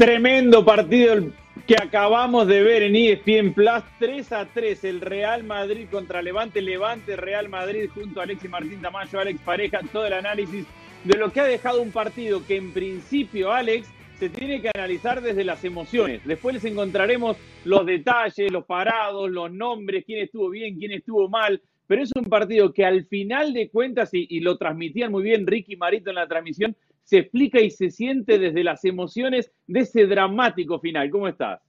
Tremendo partido que acabamos de ver en ESPN Plus, 3 a 3, el Real Madrid contra Levante, Levante, Real Madrid junto a Alexis Martín Tamayo, Alex Pareja, todo el análisis de lo que ha dejado un partido que en principio, Alex, se tiene que analizar desde las emociones. Después les encontraremos los detalles, los parados, los nombres, quién estuvo bien, quién estuvo mal, pero es un partido que al final de cuentas, y, y lo transmitían muy bien Ricky Marito en la transmisión, se explica y se siente desde las emociones de ese dramático final. ¿Cómo estás?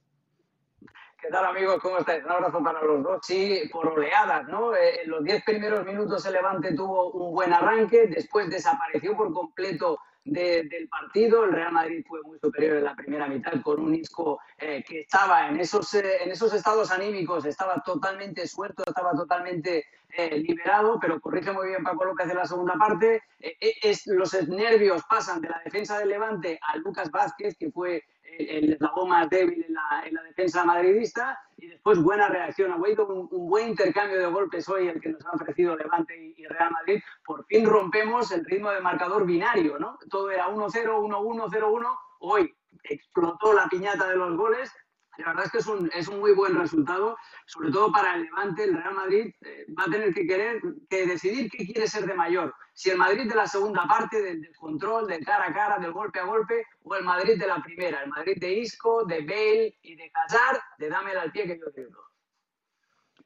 ¿Qué tal amigos? ¿Cómo estáis? Un abrazo para los dos. Sí, por oleadas, ¿no? Eh, en los diez primeros minutos el Levante tuvo un buen arranque, después desapareció por completo del partido. El Real Madrid fue muy superior en la primera mitad con un Isco eh, que estaba en esos, eh, en esos estados anímicos, estaba totalmente suelto, estaba totalmente eh, liberado, pero corrige muy bien Paco López en la segunda parte. es, los nervios pasan de la defensa del Levante a Lucas Vázquez, que fue el eslabón más débil en la, en la, defensa madridista y después buena reacción. Ha habido un, un, buen intercambio de golpes hoy el que nos ha ofrecido Levante y, y, Real Madrid. Por fin rompemos el ritmo de marcador binario, ¿no? Todo era 1-0, 1-1, 0-1. Hoy explotó la piñata de los goles la verdad es que es un, es un muy buen resultado, sobre todo para el Levante. El Real Madrid eh, va a tener que querer que decidir qué quiere ser de mayor. Si el Madrid de la segunda parte, del, control, del cara a cara, del golpe a golpe, o el Madrid de la primera, el Madrid de Isco, de Bale y de Hazard, de dámela al pie que yo quiero.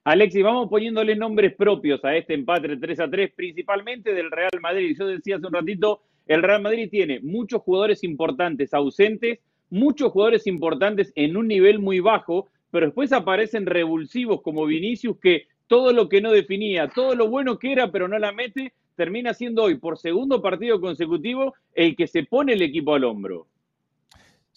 Alexis, vamos poniéndole nombres propios a este empate 3 a 3, principalmente del Real Madrid. Yo decía hace un ratito, el Real Madrid tiene muchos jugadores importantes ausentes, muchos jugadores importantes en un nivel muy bajo, pero después aparecen revulsivos como Vinicius que todo lo que no definía, todo lo bueno que era, pero no la mete, termina siendo hoy por segundo partido consecutivo el que se pone el equipo al hombro.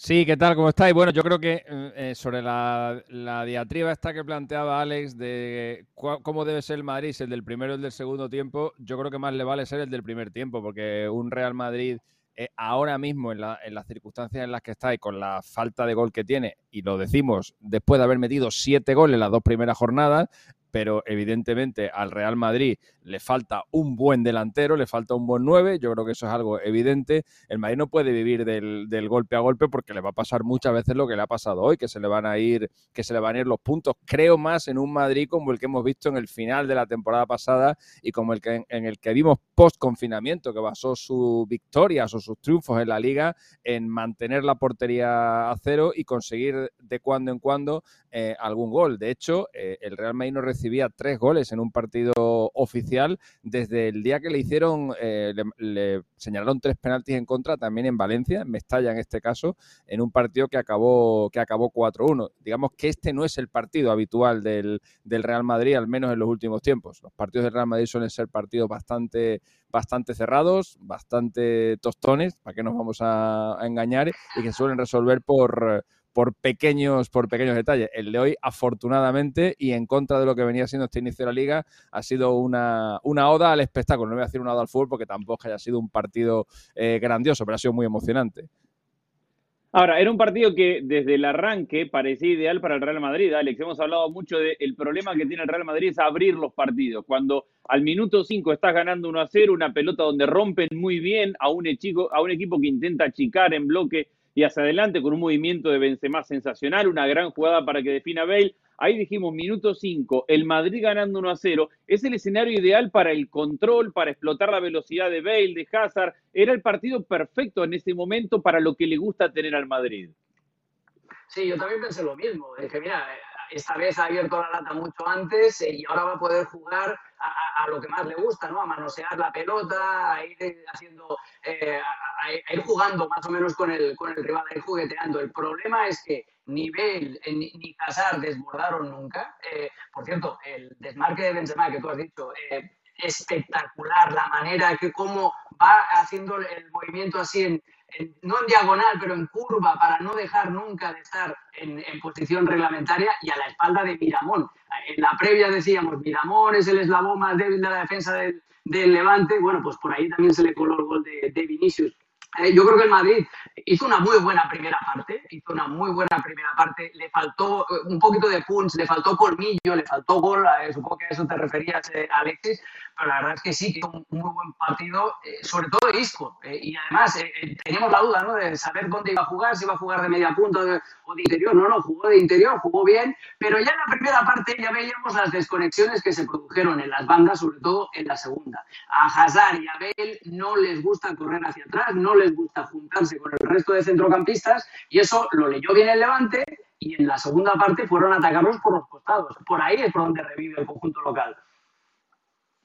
Sí, ¿qué tal? ¿Cómo estáis? Bueno, yo creo que eh, sobre la, diatriba esta que planteaba Alex de cómo debe ser el Madrid, el del primero o el del segundo tiempo, yo creo que más le vale ser el del primer tiempo, porque un Real Madrid eh, ahora mismo en, la, en, las circunstancias en las que está y con la falta de gol que tiene, y lo decimos después de haber metido siete goles en las dos primeras jornadas, pero evidentemente al Real Madrid le falta un buen delantero, le falta un buen 9, yo creo que eso es algo evidente. El Madrid no puede vivir del, del, golpe a golpe porque le va a pasar muchas veces lo que le ha pasado hoy, que se le van a ir, que se le van a ir los puntos. Creo más en un Madrid como el que hemos visto en el final de la temporada pasada y como el que en el que vimos post confinamiento, que basó sus victorias o sus triunfos en la liga en mantener la portería a cero y conseguir de cuando en cuando eh, algún gol. De hecho, eh, el Real Madrid no recibía tres goles en un partido oficial desde el día que le hicieron, eh, le, señalaron tres penaltis en contra también en Valencia, en Mestalla en este caso, en un partido que acabó, que acabó 4-1. Digamos que este no es el partido habitual del, Real Madrid, al menos en los últimos tiempos. Los partidos del Real Madrid suelen ser partidos bastante, bastante cerrados, bastante tostones, para que nos vamos a engañar, y que suelen resolver por por pequeños, por pequeños detalles. El de hoy, afortunadamente, y en contra de lo que venía siendo este inicio de la liga, ha sido una, una oda al espectáculo. No voy a decir una oda al fútbol porque tampoco haya sido un partido eh, grandioso, pero ha sido muy emocionante. Ahora, era un partido que desde el arranque parecía ideal para el Real Madrid, Alex. Hemos hablado mucho del de problema que tiene el Real Madrid es abrir los partidos. Cuando al minuto 5 estás ganando 1 a 0, una pelota donde rompen muy bien a un, echico, a un equipo que intenta achicar en bloque y hacia adelante con un movimiento de Benzema sensacional, una gran jugada para que defina Bale. Ahí dijimos, minuto 5, el Madrid ganando 1 a 0. Es el escenario ideal para el control, para explotar la velocidad de Bale, de Hazard. Era el partido perfecto en ese momento para lo que le gusta tener al Madrid. Sí, yo también pensé lo mismo. Dije, mira, esta vez ha abierto la lata mucho antes y ahora va a poder jugar a, lo que más le gusta, ¿no? A manosear la pelota, a ir haciendo, eh, a, a, ir jugando más o menos con el, con el rival, a ir jugueteando. El problema es que ni Bale eh, ni, Casar desbordaron nunca. Eh, por cierto, el desmarque de Benzema que tú has dicho, eh, espectacular, la manera que cómo va haciendo el movimiento así en, en, no en diagonal, pero en curva, para no dejar nunca de estar en, en, posición reglamentaria y a la espalda de Miramón. En la previa decíamos, Miramón es el eslabón más débil de la defensa del, del Levante. Bueno, pues por ahí también se le coló el gol de, de Vinicius. Eh, yo creo que el Madrid hizo una muy buena primera parte, hizo una muy buena primera parte, le faltó un poquito de punch, le faltó colmillo, le faltó gol, eh, supongo que a eso te referías, eh, Alexis, la verdad es que sí, que un, muy buen partido, eh, sobre todo de Isco. Eh, y además, eh, teníamos la duda ¿no? de saber dónde iba a jugar, si iba a jugar de media punta o de interior. No, no, jugó de interior, jugó bien, pero ya en la primera parte ya veíamos las desconexiones que se produjeron en las bandas, sobre todo en la segunda. A Hazard y a Bale no les gusta correr hacia atrás, no les gusta juntarse con el resto de centrocampistas, y eso lo leyó bien el Levante y en la segunda parte fueron a atacarlos por los costados. Por ahí es por donde revive el conjunto local.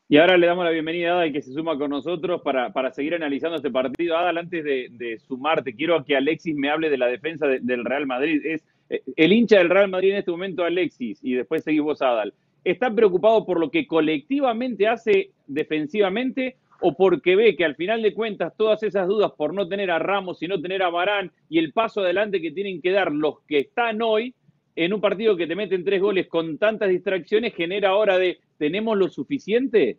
Y ahora le damos la bienvenida a Adal que se suma con nosotros para, para seguir analizando este partido. Adal, antes de, sumarte, quiero que Alexis me hable de la defensa del Real Madrid. Es eh, el hincha del Real Madrid en este momento, Alexis, y después seguimos Adal. ¿Está preocupado por lo que colectivamente hace defensivamente o porque ve que al final de cuentas todas esas dudas por no tener a Ramos y no tener a Barán y el paso adelante que tienen que dar los que están hoy en un partido que te meten tres goles con tantas distracciones genera ahora de ¿tenemos lo suficiente?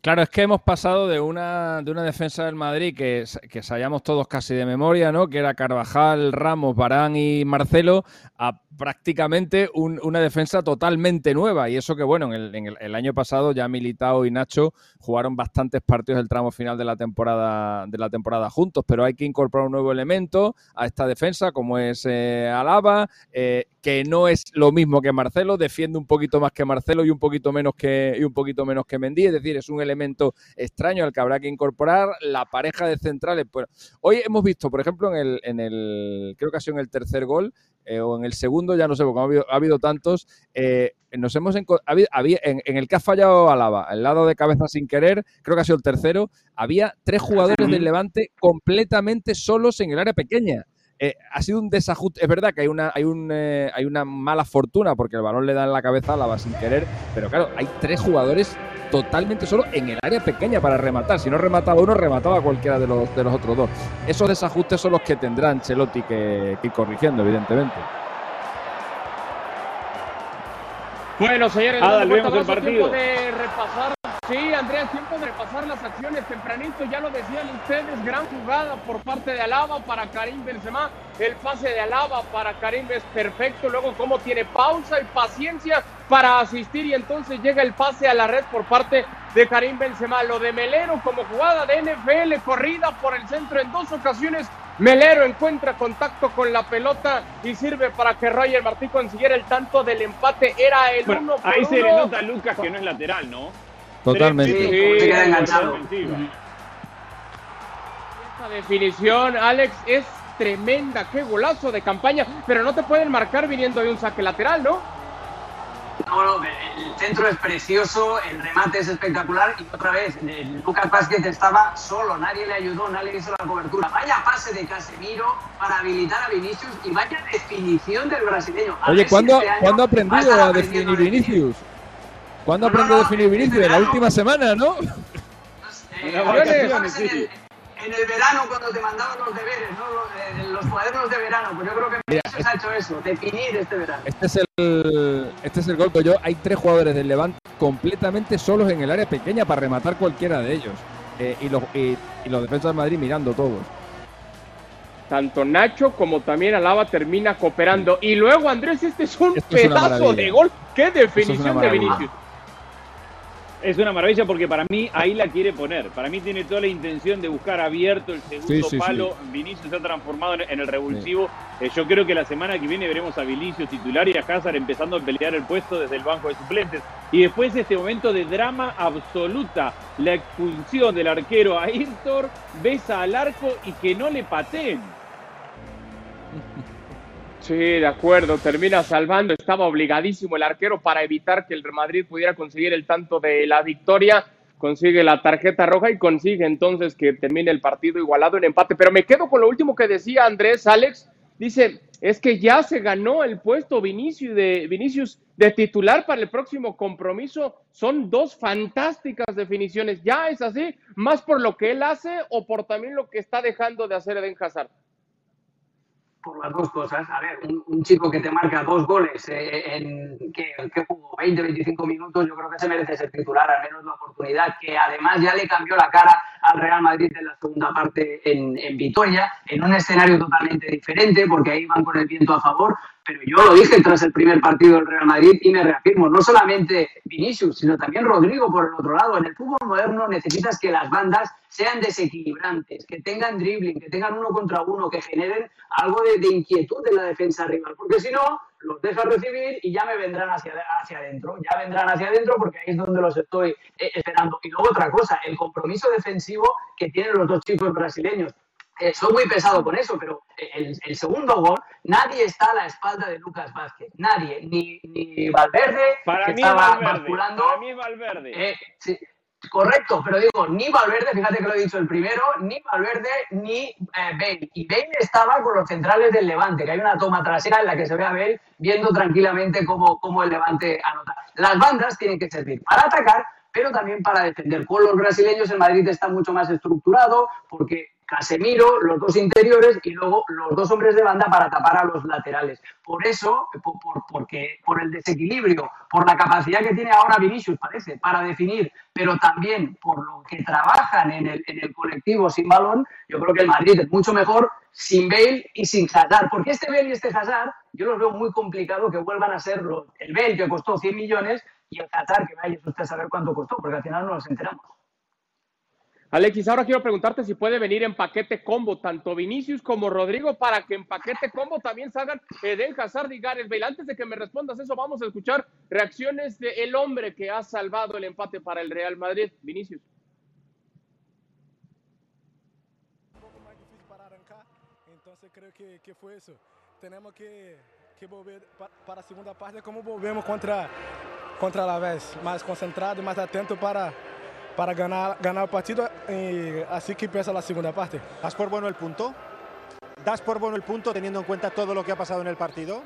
Claro, es que hemos pasado de una, de una defensa del Madrid que, que sabíamos todos casi de memoria, ¿no? Que era Carvajal, Ramos, Barán y Marcelo, a prácticamente una defensa totalmente nueva. Y eso que, bueno, en, el, año pasado ya Militao y Nacho jugaron bastantes partidos del tramo final de la temporada, de la temporada juntos, pero hay que incorporar un nuevo elemento a esta defensa, como es eh, Alaba, eh, que no es lo mismo que Marcelo, defiende un poquito más que Marcelo y un poquito menos que, y un poquito menos que Mendy, es decir, es un elemento extraño al que habrá que incorporar. La pareja de centrales, pues, hoy hemos visto, por ejemplo, en el, en el creo que ha sido en el tercer gol, eh, o en el segundo, ya no sé, porque ha habido, tantos, eh, nos hemos había, en, el que ha fallado Alaba, al lado de cabeza sin querer, creo que ha sido el tercero, había tres jugadores del Levante completamente solos en el área pequeña. Eh, ha sido un desajuste. Es verdad que hay una, hay, un, hay una mala fortuna porque el balón le da en la cabeza a Alaba sin querer, pero claro, hay tres jugadores totalmente solo en el área pequeña para rematar. Si no remataba uno, remataba cualquiera de los, de los otros dos. Esos desajustes son los que tendrán Chelotti que, ir corrigiendo, evidentemente. Bueno, señores, vemos el partido. de repasar Sí, Andrea, tiempo de repasar las acciones tempranito, ya lo decían ustedes, gran jugada por parte de Alaba para Karim Benzema, el pase de Alaba para Karim es perfecto, luego cómo tiene pausa y paciencia para asistir. Y entonces llega el pase a la red por parte de Karim Benzema, lo de Melero como jugada de NFL, corrida por el centro en dos ocasiones, Melero encuentra contacto con la pelota y sirve para que Roger Martí consiguiera el tanto del empate, era el uno por Ahí se le nota a Lucas que no es lateral, ¿no? Totalmente. Esta definición, Alex, es tremenda. Qué golazo de campaña. Pero no te pueden marcar viniendo de un saque lateral, ¿no? No, no, el centro es precioso, el remate es espectacular y otra vez, Lucas Vázquez estaba solo, nadie le ayudó, nadie hizo la cobertura. Vaya pase de Casemiro para habilitar a Vinicius y vaya definición del brasileño. Oye, ¿cuándo, este ¿cuándo ha aprendido a definir Vinicius? ¿Cuándo aprende a definir Vinicius? En la última semana, ¿no? en, el, verano cuando te mandaban los deberes, ¿no? Los, los cuadernos de verano. Pues yo creo que Vinicius ha hecho eso, definir este verano. Este es el, este es el golpe. Yo, hay tres jugadores del Levante completamente solos en el área pequeña para rematar cualquiera de ellos. Eh, y, los, y, los defensas de Madrid mirando todos tanto Nacho como también Alaba termina cooperando. Y luego, Andrés, este es un pedazo de gol. ¡Qué definición de Vinicius! Es una maravilla porque para mí ahí la quiere poner. Para mí tiene toda la intención de buscar abierto el segundo palo. Vinicius se ha transformado en, el revulsivo. Eh, yo creo que la semana que viene veremos a Vinicius titular y a Hazard empezando a pelear el puesto desde el banco de suplentes. Y después este momento de drama absoluta. La expulsión del arquero a Irtor, besa al arco y que no le pateen. Sí, de acuerdo, termina salvando, estaba obligadísimo el arquero para evitar que el Madrid pudiera conseguir el tanto de la victoria, consigue la tarjeta roja y consigue entonces que termine el partido igualado en empate. Pero me quedo con lo último que decía Andrés Alex, dice, es que ya se ganó el puesto Vinicius de, Vinicius de titular para el próximo compromiso. Son dos fantásticas definiciones. ¿Ya es así? ¿Más por lo que él hace o por también lo que está dejando de hacer Eden Hazard? Por las dos cosas. A ver, un, chico que te marca dos goles eh, en que, que, jugó 20, 25 minutos, yo creo que se merece ser titular, al menos la oportunidad, que además ya le cambió la cara al Real Madrid en la segunda parte en, en Vitoria, en un escenario totalmente diferente, porque ahí van con el viento a favor, pero yo lo dije tras el primer partido del Real Madrid y me reafirmo, no solamente Vinicius, sino también Rodrigo por el otro lado. En el fútbol moderno necesitas que las bandas sean desequilibrantes, que tengan dribbling, que tengan uno contra uno, que generen algo de, inquietud en la defensa rival, porque si no, los dejas recibir y ya me vendrán hacia, hacia adentro, ya vendrán hacia adentro porque ahí es donde los estoy eh, esperando. Y luego otra cosa, el compromiso defensivo que tienen los dos chicos brasileños. Eh, soy muy pesado con eso, pero el, segundo gol, nadie está a la espalda de Lucas Vázquez. Nadie, ni, ni Valverde, para que mí estaba Valverde, Para mí Valverde. Eh, sí, correcto, pero digo, ni Valverde, fíjate que lo he dicho el primero, ni Valverde, ni eh. Y Bale estaba con los centrales del Levante, que hay una toma trasera en la que se ve a Bale viendo tranquilamente cómo, cómo el Levante anota. Las bandas tienen que servir para atacar, pero también para defender. Con los brasileños el Madrid está mucho más estructurado porque Casemiro, los dos interiores y luego los dos hombres de banda para tapar a los laterales. Por eso, por, porque, por el desequilibrio, por la capacidad que tiene ahora Vinicius, parece, para definir, pero también por lo que trabajan en el, en el colectivo sin balón, yo creo que el Madrid es mucho mejor sin Bale y sin Hazard. Porque este Bale y este Hazard, yo los veo muy complicado que vuelvan a ser los, el Bale que costó 100 millones y el Hazard que vaya usted a saber cuánto costó, porque al final no nos enteramos. Alexis, ahora quiero preguntarte si puede venir en paquete combo tanto Vinicius como Rodrigo para que en paquete combo también salgan Eden Hazard y Gareth Bale. Antes de que me respondas eso, vamos a escuchar reacciones del hombre que ha salvado el empate para el Real Madrid, Vinicius. Un poco más difícil para arrancar, entonces creo que, que fue eso. Tenemos que, que volver para la segunda parte como volvemos contra, contra la vez, más concentrado, más atento para para ganar, ganar el partido y así que empieza la segunda parte. ¿Das por bueno el punto? ¿Das por bueno el punto teniendo en cuenta todo lo que ha pasado en el partido?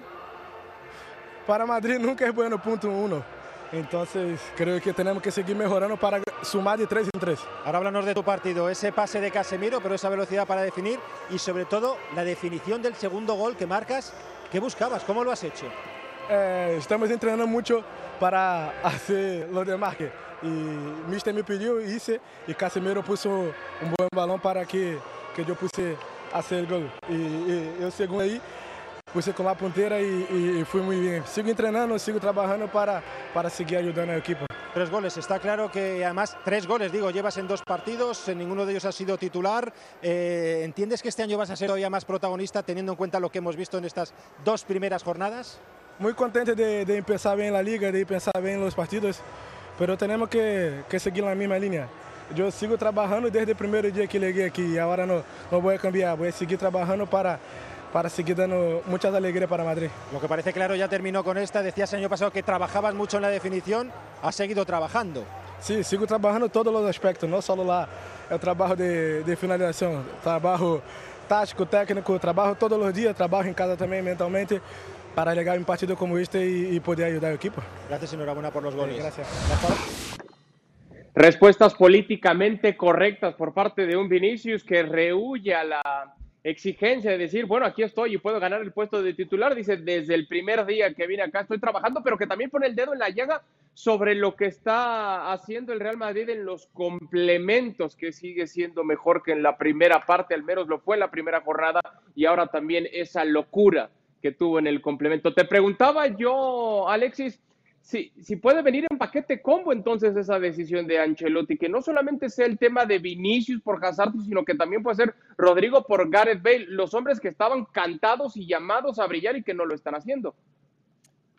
Para Madrid nunca es bueno punto uno. Entonces creo que tenemos que seguir mejorando para sumar de tres en tres. Ahora háblanos de tu partido, ese pase de Casemiro, pero esa velocidad para definir y sobre todo la definición del segundo gol que marcas. ¿Qué buscabas? ¿Cómo lo has hecho? Eh, estamos entrenando mucho para hacer lo demás. E Mister me pediu isso e Casemiro puso um bom balão para que, que eu puse fazer gol. E, e eu segundo aí, puse com a ponteira e, e, fui muito bem. Sigo treinando, sigo trabalhando para, para seguir ajudando a equipe. Tres goles, está claro que además tres goles, digo, llevas en dos partidos, en ninguno de ellos has sido titular. Eh, ¿Entiendes que este año vas a ser todavía más protagonista teniendo en cuenta lo que hemos visto en estas dos primeras jornadas? Muy contento de, de empezar bien la liga, de empezar bien los partidos. Pero tenemos que, que seguir la misma línea. Yo sigo trabajando desde el primer día que llegué aquí y ahora no, no voy a cambiar, voy a seguir trabajando para, para seguir dando muchas alegrías para Madrid. Lo que parece claro ya terminó con esta, decías el año pasado que trabajabas mucho en la definición, has seguido trabajando. Sí, sigo trabajando todos los aspectos, no solo la, el trabajo de, de finalización, trabajo táctico, técnico, trabajo todos los días, trabajo en casa también mentalmente para llegar a un partido como este y, poder ayudar al equipo. Gracias, enhorabuena por los goles. gracias. Respuestas políticamente correctas por parte de un Vinicius que rehuye a la exigencia de decir, bueno, aquí estoy y puedo ganar el puesto de titular. Dice, desde el primer día que vine acá estoy trabajando, pero que también pone el dedo en la llaga sobre lo que está haciendo el Real Madrid en los complementos, que sigue siendo mejor que en la primera parte, al menos lo fue en la primera jornada, y ahora también esa locura que tuvo en el complemento. Te preguntaba yo, Alexis, si, si puede venir en paquete combo entonces esa decisión de Ancelotti, que no solamente sea el tema de Vinicius por Hazard, sino que también puede ser Rodrigo por Gareth Bale, los hombres que estaban cantados y llamados a brillar y que no lo están haciendo.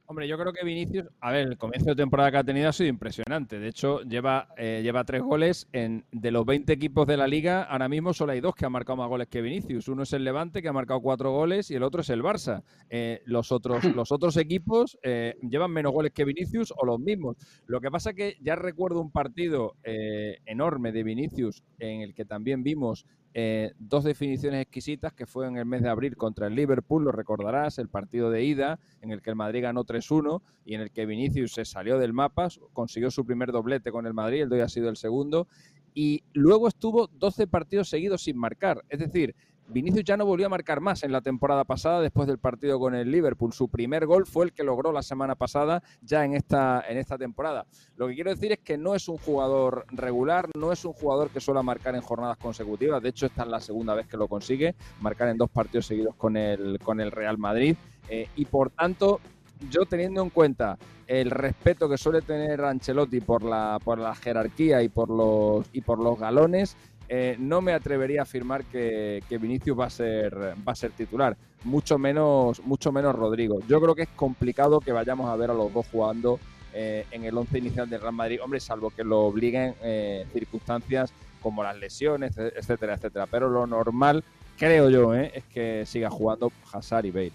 Hombre, yo creo que Vinicius, a ver, el comienzo de temporada que ha tenido ha sido impresionante. De hecho, lleva, eh, lleva tres goles. En, de los 20 equipos de la liga, ahora mismo solo hay dos que han marcado más goles que Vinicius. Uno es el Levante, que ha marcado cuatro goles, y el otro es el Barça. Eh, los, otros, los otros equipos eh, llevan menos goles que Vinicius o los mismos. Lo que pasa que ya recuerdo un partido enorme de Vinicius en el que también vimos eh, dos definiciones exquisitas que fue en el mes de abril contra el Liverpool, lo recordarás, el partido de ida en el que el Madrid ganó 3-1 y en el que Vinicius se salió del mapa, consiguió su primer doblete con el Madrid, el de hoy ha sido el segundo, y luego estuvo 12 partidos seguidos sin marcar. Es decir, Vinicius ya no volvió a marcar más en la temporada pasada después del partido con el Liverpool. Su primer gol fue el que logró la semana pasada ya en esta, en esta temporada. Lo que quiero decir es que no es un jugador regular, no es un jugador que suele marcar en jornadas consecutivas. De hecho, esta es la segunda vez que lo consigue, marcar en dos partidos seguidos con el, con el Real Madrid. Eh, y por tanto, yo teniendo en cuenta el respeto que suele tener Ancelotti por la, por la jerarquía y por los, y por los galones, eh, no me atrevería a afirmar que, Vinicius va a ser va a ser titular, mucho menos mucho menos Rodrigo. Yo creo que es complicado que vayamos a ver a los dos jugando eh, en el once inicial del Real Madrid, hombre, salvo que lo obliguen eh, circunstancias como las lesiones, etcétera, etcétera. Pero lo normal, creo yo, es que siga jugando Hazard y Bale.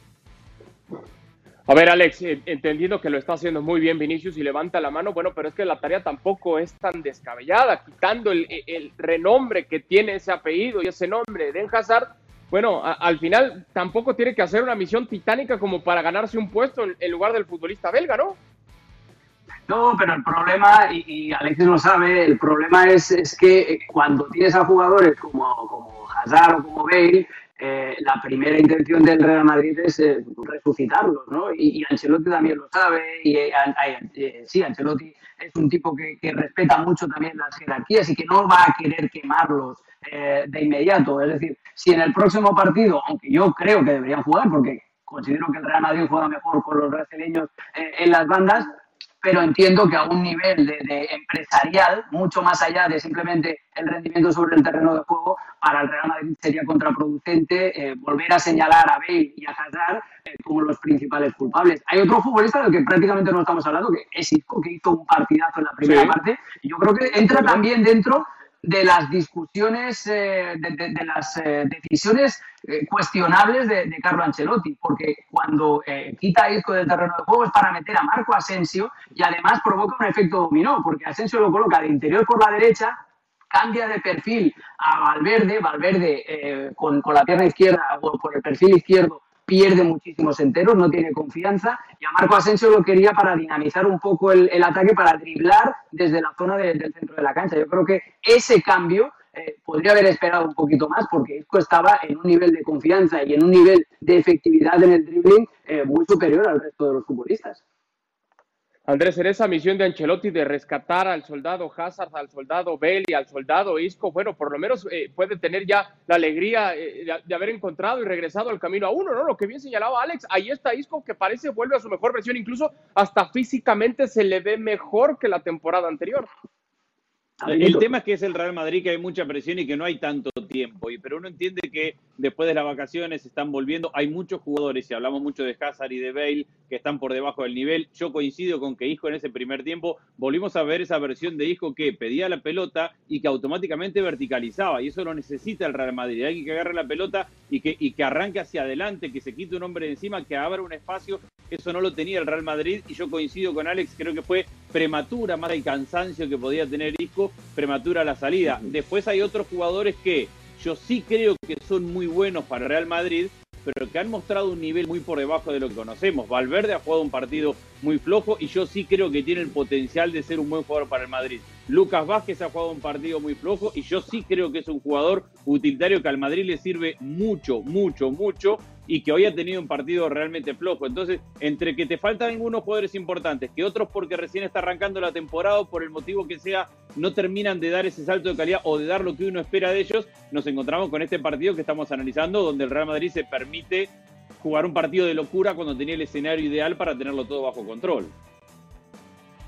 A ver, Alex, eh, entendiendo que lo está haciendo muy bien Vinicius y levanta la mano, bueno, pero es que la tarea tampoco es tan descabellada, quitando el, renombre que tiene ese apellido y ese nombre de Hazard, bueno, al final tampoco tiene que hacer una misión titánica como para ganarse un puesto en, lugar del futbolista belga, ¿no? No, pero el problema, y, Alex lo sabe, el problema es, es, que cuando tienes a jugadores como, como Hazard o como Bale, eh, la primera intención del Real Madrid es eh, resucitarlos, ¿no? Y, Ancelotti también lo sabe, y eh, sí, Ancelotti es un tipo que, respeta mucho también las jerarquías y que no va a querer quemarlos de inmediato. Es decir, si en el próximo partido, aunque yo creo que deberían jugar, porque considero que el Real Madrid juega mejor con los brasileños en las bandas, pero entiendo que a un nivel de, empresarial, mucho más allá de simplemente el rendimiento sobre el terreno de juego, para el Real Madrid sería contraproducente eh, volver a señalar a Bale y a Hazard eh, como los principales culpables. Hay otro futbolista del que prácticamente no estamos hablando, que es Isco, que hizo un partidazo en la primera parte, y yo creo que entra también dentro de las discusiones, eh, de, las eh, decisiones eh, cuestionables de, Carlo Ancelotti, porque cuando quita a Isco del terreno de juego es para meter a Marco Asensio y además provoca un efecto dominó, porque Asensio lo coloca de interior por la derecha, cambia de perfil a Valverde, Valverde con, con, la pierna izquierda o por el perfil izquierdo pierde muchísimos enteros, no tiene confianza y a Marco Asensio lo quería para dinamizar un poco el, ataque, para driblar desde la zona del centro de la cancha. Yo creo que ese cambio eh, podría haber esperado un poquito más porque Isco estaba en un nivel de confianza y en un nivel de efectividad en el dribbling eh, muy superior al resto de los futbolistas. Andrés, en esa misión de Ancelotti de rescatar al soldado Hazard, al soldado Bell y al soldado Isco, bueno, por lo menos eh, puede tener ya la alegría eh, de, haber encontrado y regresado al camino a uno, ¿no? Lo que bien señalaba Alex, ahí está Isco que parece vuelve a su mejor versión, incluso hasta físicamente se le ve mejor que la temporada anterior. El tema es que es el Real Madrid, que hay mucha presión y que no hay tanto tiempo. Y, pero uno entiende que después de las vacaciones están volviendo. Hay muchos jugadores, y hablamos mucho de Hazard y de Bale, que están por debajo del nivel. Yo coincido con que Isco en ese primer tiempo volvimos a ver esa versión de Isco que pedía la pelota y que automáticamente verticalizaba. Y eso lo necesita el Real Madrid. Hay que agarre la pelota y que, y que arranque hacia adelante, que se quite un hombre de encima, que abra un espacio. Eso no lo tenía el Real Madrid. Y yo coincido con Alex, creo que fue prematura más el cansancio que podía tener Isco prematura la salida. Después hay otros jugadores que yo sí creo que son muy buenos para Real Madrid, pero que han mostrado un nivel muy por debajo de lo que conocemos. Valverde ha jugado un partido muy flojo y yo sí creo que tiene el potencial de ser un buen jugador para el Madrid. Lucas Vázquez ha jugado un partido muy flojo y yo sí creo que es un jugador utilitario que al Madrid le sirve mucho, mucho, mucho y que hoy ha tenido un partido realmente flojo. Entonces, entre que te faltan algunos jugadores importantes, que otros porque recién está arrancando la temporada por el motivo que sea, no terminan de dar ese salto de calidad o de dar lo que uno espera de ellos, nos encontramos con este partido que estamos analizando, donde el Real Madrid se permite jugar un partido de locura cuando tenía el escenario ideal para tenerlo todo bajo control.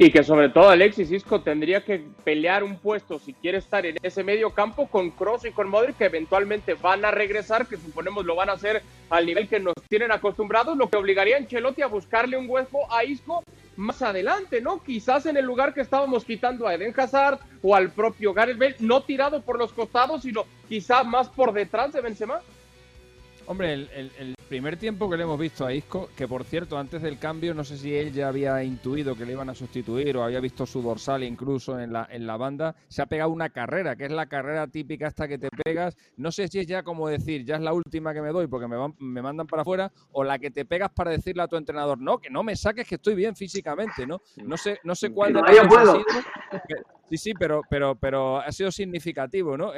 Y que sobre todo Alexis Isco tendría que pelear un puesto si quiere estar en ese medio campo con Cross y con Modric, que eventualmente van a regresar, que suponemos lo van a hacer al nivel que nos tienen acostumbrados, lo que obligaría a Ancelotti a buscarle un hueco a Isco más adelante, ¿no? Quizás en el lugar que estábamos quitando a Eden Hazard o al propio Gareth Bale, no tirado por los costados, sino quizás más por detrás de Benzema. Hombre, el, primer tiempo que le hemos visto a Isco, que por cierto, antes del cambio, no sé si él ya había intuido que le iban a sustituir o había visto su dorsal incluso en la, en la banda, se ha pegado una carrera, que es la carrera típica esta que te pegas. No sé si es ya como decir, ya es la última que me doy porque me, van, me mandan para afuera, o la que te pegas para decirle a tu entrenador, no, que no me saques, que estoy bien físicamente, ¿no? No sé, no sé cuál de las. Sí, sí, pero, pero, pero ha sido significativo, ¿no?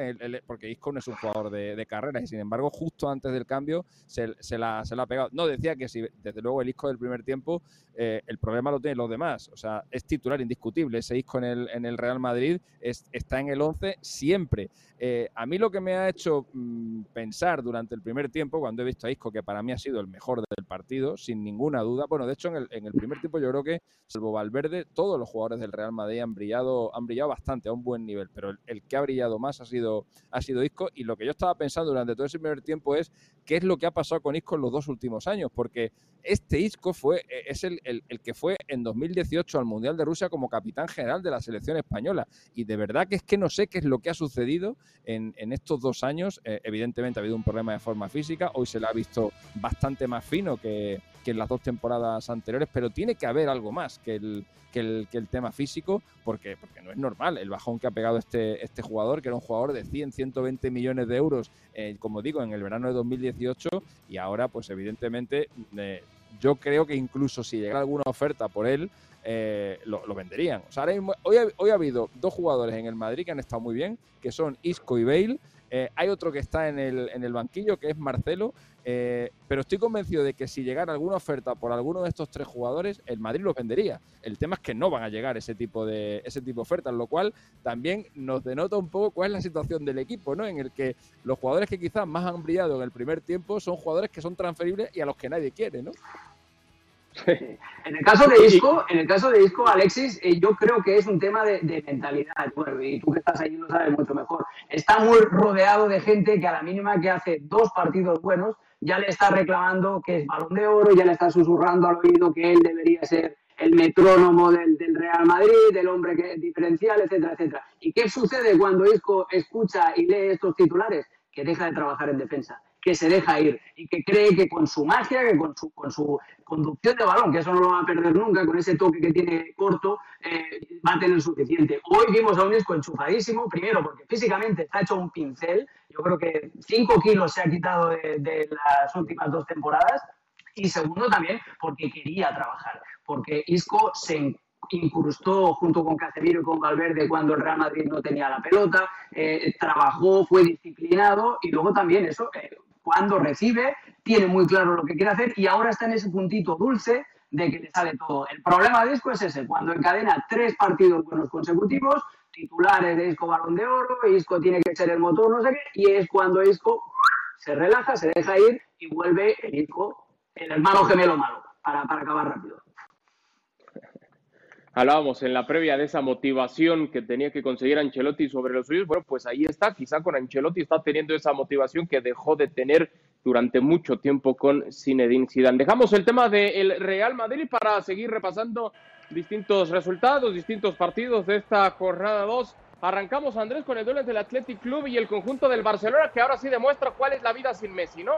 porque Isco no es un jugador de, de carrera y sin embargo, justo antes del cambio se, la, se la ha pegado. No, decía que si desde luego el Isco del primer tiempo, eh, el problema lo tienen los demás. O sea, es titular indiscutible. Ese Isco en el, en el Real Madrid es, está en el 11 siempre. Eh, a mí lo que me ha hecho mm, pensar durante el primer tiempo, cuando he visto a Isco, que para mí ha sido el mejor del partido, sin ninguna duda. Bueno, de hecho, en el, en el primer tiempo yo creo que, salvo Valverde, todos los jugadores del Real Madrid han brillado, han brillado bastante, a un buen nivel, pero el, que ha brillado más ha sido, ha sido Isco y lo que yo estaba pensando durante todo ese primer tiempo es qué es lo que ha pasado con Isco en los dos últimos años, porque este Isco fue, e, es el, que fue en 2018 al Mundial de Rusia como capitán general de la selección española. Y de verdad que es que no sé qué es lo que ha sucedido en, estos dos años, eh, evidentemente ha habido un problema de forma física, hoy se le ha visto bastante más fino que, que en las dos temporadas anteriores, pero tiene que haber algo más que el, que el, que el tema físico, porque, porque no es normal el bajón que ha pegado este, este jugador, que era un jugador de 100, 120 millones de euros, eh, como digo, en el verano de 2018, y ahora, pues evidentemente, eh, yo creo que incluso si llegara alguna oferta por él, eh, lo, venderían. O sea, hoy, ha, hoy ha habido dos jugadores en el Madrid que han estado muy bien, que son Isco y Bale. Hay otro que está en el, en el banquillo, que es Marcelo, eh, pero estoy convencido de que si llegara alguna oferta por alguno de estos tres jugadores, el Madrid lo vendería. El tema es que no van a llegar ese tipo de ese tipo de ofertas, lo cual también nos denota un poco cuál es la situación del equipo, ¿no? En el que los jugadores que quizás más han brillado en el primer tiempo son jugadores que son transferibles y a los que nadie quiere, ¿no? En el caso de Isco, en el caso de Isco, Alexis, eh, yo creo que es un tema de, mentalidad. y tú que estás ahí lo sabes mucho mejor. Está muy rodeado de gente que a la mínima que hace dos partidos buenos ya le está reclamando que es balón de oro, ya le está susurrando al oído que él debería ser el metrónomo del, Real Madrid, del hombre que, diferencial, etcétera, etcétera. ¿Y qué sucede cuando Isco escucha y lee estos titulares? Que deja de trabajar en defensa que se deja ir y que cree que con su magia, que con su, con su conducción de balón, que eso no lo va a perder nunca, con ese toque que tiene corto, eh, va a tener suficiente. Hoy vimos a un Isco enchufadísimo, primero porque físicamente está hecho un pincel, yo creo que 5 kilos se ha quitado de, las últimas dos temporadas, y segundo también porque quería trabajar, porque Isco se incrustó junto con Casemiro y con Valverde cuando el Real Madrid no tenía la pelota, eh, trabajó, fue disciplinado y luego también eso, eh, cuando recibe, tiene muy claro lo que quiere hacer y ahora está en ese puntito dulce de que le sale todo. El problema de Isco es ese, cuando encadena tres partidos buenos consecutivos, titulares de Isco Balón de Oro, Isco tiene que ser el motor, no sé qué, y es cuando Isco se relaja, se deja ir y vuelve el Isco, el hermano gemelo malo, para, para acabar rápido. Hablábamos en la previa de esa motivación que tenía que conseguir Ancelotti sobre los suyos. Bueno, pues ahí está. Quizá con Ancelotti está teniendo esa motivación que dejó de tener durante mucho tiempo con Zinedine Zidane. Dejamos el tema del Real Madrid para seguir repasando distintos resultados, distintos partidos de esta jornada 2. Arrancamos, Andrés, con el duelo del Athletic Club y el conjunto del Barcelona, que ahora sí demuestra cuál es la vida sin Messi, ¿no?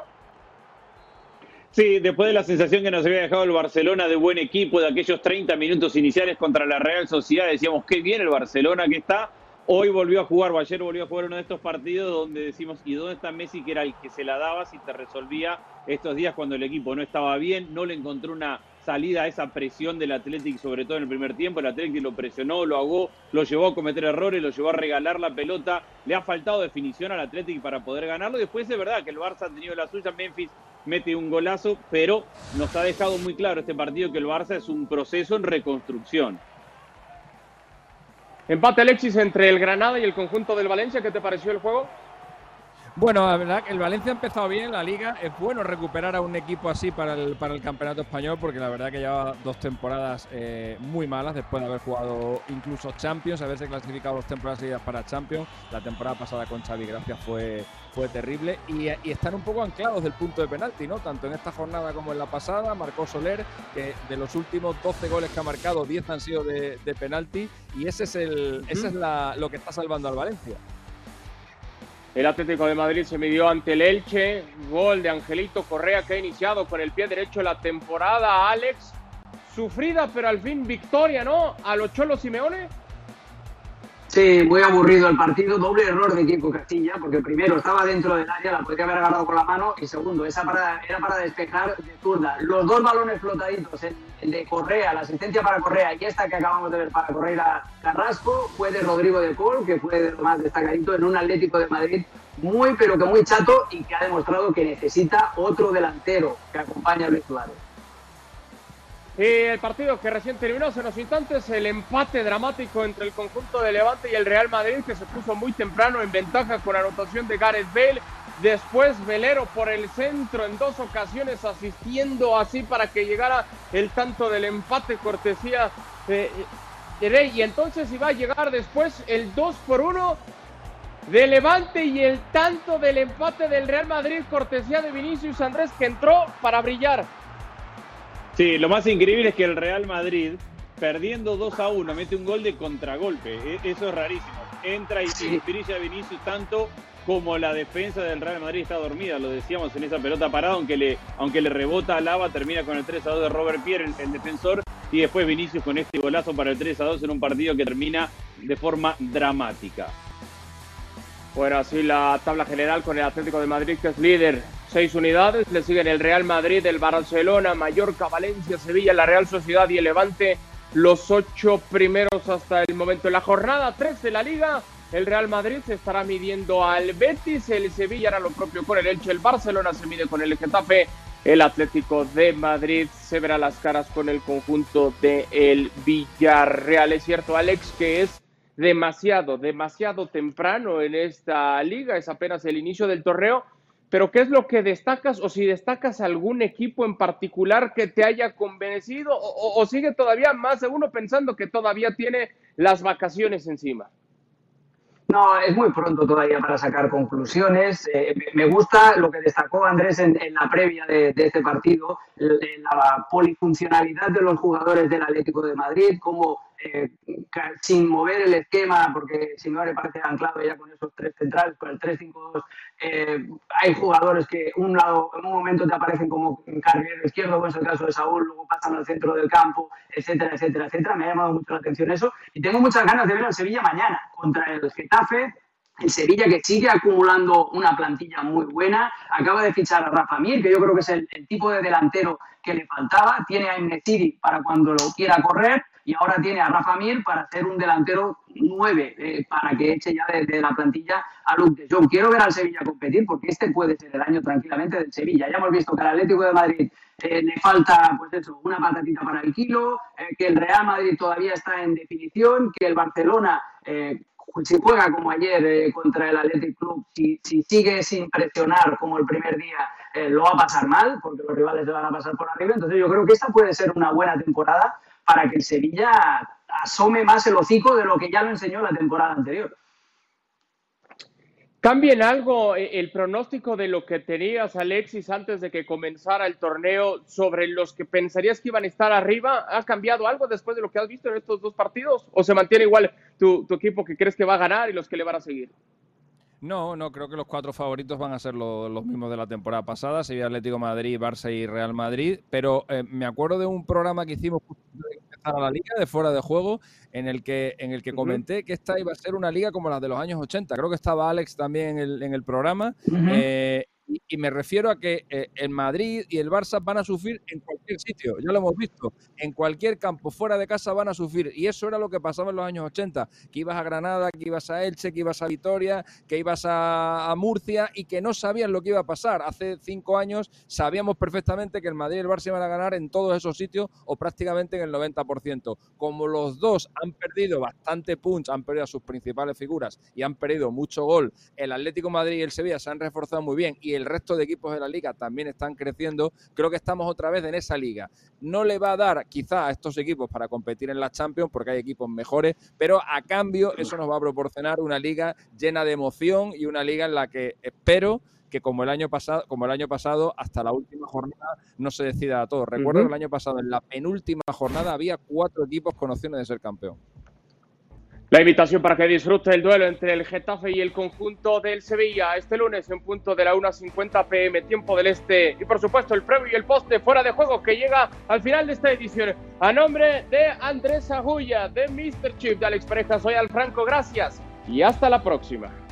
Sí, después de la sensación que nos había dejado el Barcelona de buen equipo, de aquellos 30 minutos iniciales contra la Real Sociedad, decíamos qué bien el Barcelona que está. Hoy volvió a jugar, o ayer volvió a jugar uno de estos partidos donde decimos, ¿y dónde está Messi? Que era el que se la daba si te resolvía estos días cuando el equipo no estaba bien, no le encontró una salida a esa presión del Athletic, sobre todo en el primer tiempo. El Athletic lo presionó, lo ahogó, lo llevó a cometer errores, lo llevó a regalar la pelota. Le ha faltado definición al Athletic para poder ganarlo. Después es verdad que el Barça ha tenido la suya. Memphis mete un golazo, pero nos ha dejado muy claro este partido que el Barça es un proceso en reconstrucción. Empate Alexis entre el Granada y el conjunto del Valencia. ¿Qué te pareció el juego? Bueno, la verdad que el Valencia ha empezado bien la liga. Es bueno recuperar a un equipo así para el, para el campeonato español porque la verdad que lleva dos temporadas eh, muy malas después de haber jugado incluso Champions, haberse clasificado dos temporadas seguidas para Champions. La temporada pasada con Xavi Gracias fue, fue terrible y, están un poco anclados del punto de penalti, ¿no? Tanto en esta jornada como en la pasada. Marcó Soler, que de los últimos 12 goles que ha marcado, 10 han sido de, penalti y ese es, el, ese es lo que está salvando al Valencia. El Atlético de Madrid se midió ante el Elche. Gol de Angelito Correa que ha iniciado con el pie derecho la temporada. Alex, sufrida pero al fin victoria, ¿no? A los Cholos Simeone. Sí, muy aburrido el partido, doble error de Kiko Castilla, porque primero estaba dentro del área, la podría haber agarrado con la mano, y segundo, esa parada era para despejar de zurda. Los dos balones flotaditos, el, de Correa, la asistencia para Correa y esta que acabamos de ver para Correa Carrasco, fue de Rodrigo de Paul, que fue de lo más destacadito en un Atlético de Madrid muy, pero que muy chato y que ha demostrado que necesita otro delantero que acompañe a Luis Suárez. Y el partido que recién terminó hace unos instantes, el empate dramático entre el conjunto de Levante y el Real Madrid, que se puso muy temprano en ventaja con anotación de Gareth Bale. Después Velero por el centro en dos ocasiones asistiendo así para que llegara el tanto del empate cortesía de, Rey. Y entonces iba a llegar después el 2 por 1 de Levante y el tanto del empate del Real Madrid cortesía de Vinicius Andrés que entró para brillar. Sí, lo más increíble es que el Real Madrid, perdiendo 2 a 1, mete un gol de contragolpe. E, eso es rarísimo. Entra y sí. brilla Vinicius tanto como la defensa del Real Madrid está dormida, lo decíamos en esa pelota parada, aunque le, aunque le rebota a Lava, termina con el 3 a 2 de Robert Pierre, el, defensor, y después Vinicius con este golazo para el 3 a 2 en un partido que termina de forma dramática. Bueno, así la tabla general con el Atlético de Madrid, que es líder seis unidades, le siguen el Real Madrid, el Barcelona, Mallorca, Valencia, Sevilla, la Real Sociedad y el Levante, los ocho primeros hasta el momento. En la jornada 3 de la Liga, el Real Madrid se estará midiendo al Betis, el Sevilla hará lo propio con el Elche, el Barcelona se mide con el Getafe, el Atlético de Madrid se verá las caras con el conjunto de el Villarreal. Es cierto, Alex, que es demasiado, demasiado temprano en esta liga, es apenas el inicio del torneo pero ¿qué es lo que destacas o si destacas algún equipo en particular que te haya convencido o, sigue todavía más de uno pensando que todavía tiene las vacaciones encima? No, es muy pronto todavía para sacar conclusiones. Eh, me gusta lo que destacó Andrés en, la previa de, este partido, la polifuncionalidad de los jugadores del Atlético de Madrid, cómo eh, sin mover el esquema, porque si no le parece anclado ya con esos tres centrales, con el 3-5-2, eh, hay jugadores que un lado, en un momento te aparecen como carrilero izquierdo, como es el caso de Saúl, luego pasan al centro del campo, etcétera, etcétera, etcétera. Me ha llamado mucho la atención eso y tengo muchas ganas de ver al Sevilla mañana contra el Getafe. El Sevilla que sigue acumulando una plantilla muy buena, acaba de fichar a Rafa Mir, que yo creo que es el, tipo de delantero que le faltaba, tiene a Enesiri para cuando lo quiera correr, y ahora tiene a Rafa Mir para ser un delantero 9, eh, para que eche ya de, la plantilla a Luke de. Quiero ver al Sevilla competir porque este puede ser el año tranquilamente del Sevilla. Ya hemos visto que al Atlético de Madrid eh, le falta pues eso, una patatita para el kilo, eh, que el Real Madrid todavía está en definición, que el Barcelona si juega como ayer contra el Athletic Club, si, si, sigue sin presionar como el primer día, lo va a pasar mal, porque los rivales le van a pasar por arriba. Entonces yo creo que esta puede ser una buena temporada para que el Sevilla asome más el hocico de lo que ya lo enseñó la temporada anterior. ¿Cambien algo eh, el pronóstico de lo que tenías, Alexis, antes de que comenzara el torneo sobre los que pensarías que iban a estar arriba? ¿Ha cambiado algo después de lo que has visto en estos dos partidos? ¿O se mantiene igual tu, tu equipo que crees que va a ganar y los que le van a seguir? No, no, creo que los cuatro favoritos van a ser los, mismos de la temporada pasada, Sevilla Atlético Madrid, Barça y Real Madrid, pero eh, me acuerdo de un programa que hicimos a la liga de fuera de juego, en el que, en el que comenté que esta iba a ser una liga como la de los años 80. Creo que estaba Alex también en el, en el programa. Y, me refiero a que eh, el Madrid y el Barça van a sufrir en cualquier sitio, ya lo hemos visto, en cualquier campo, fuera de casa van a sufrir. Y eso era lo que pasaba en los años 80, que ibas a Granada, que ibas a Elche, que ibas a Vitoria, que ibas a, Murcia y que no sabían lo que iba a pasar. Hace cinco años sabíamos perfectamente que el Madrid y el Barça iban a ganar en todos esos sitios o prácticamente en el 90%. Como los dos han perdido bastante punch, han perdido a sus principales figuras y han perdido mucho gol, el Atlético Madrid y el Sevilla se han reforzado muy bien y el resto de equipos de la liga también están creciendo, creo que estamos otra vez en esa liga. No le va a dar quizá a estos equipos para competir en la Champions porque hay equipos mejores, pero a cambio eso nos va a proporcionar una liga llena de emoción y una liga en la que espero que como el año pasado, como el año pasado, hasta la última jornada no se decida a todo. Recuerdo que el año pasado, en la penúltima jornada, había cuatro equipos con opciones de ser campeón. La invitación para que disfrute el duelo entre el Getafe y el conjunto del Sevilla este lunes en punto de la 1.50 pm, tiempo del este. Y por supuesto el previo y el poste fuera de juego que llega al final de esta edición. A nombre de Andrés Agulla, de Mr. Chip, de Alex Pareja, soy Al Franco, gracias y hasta la próxima.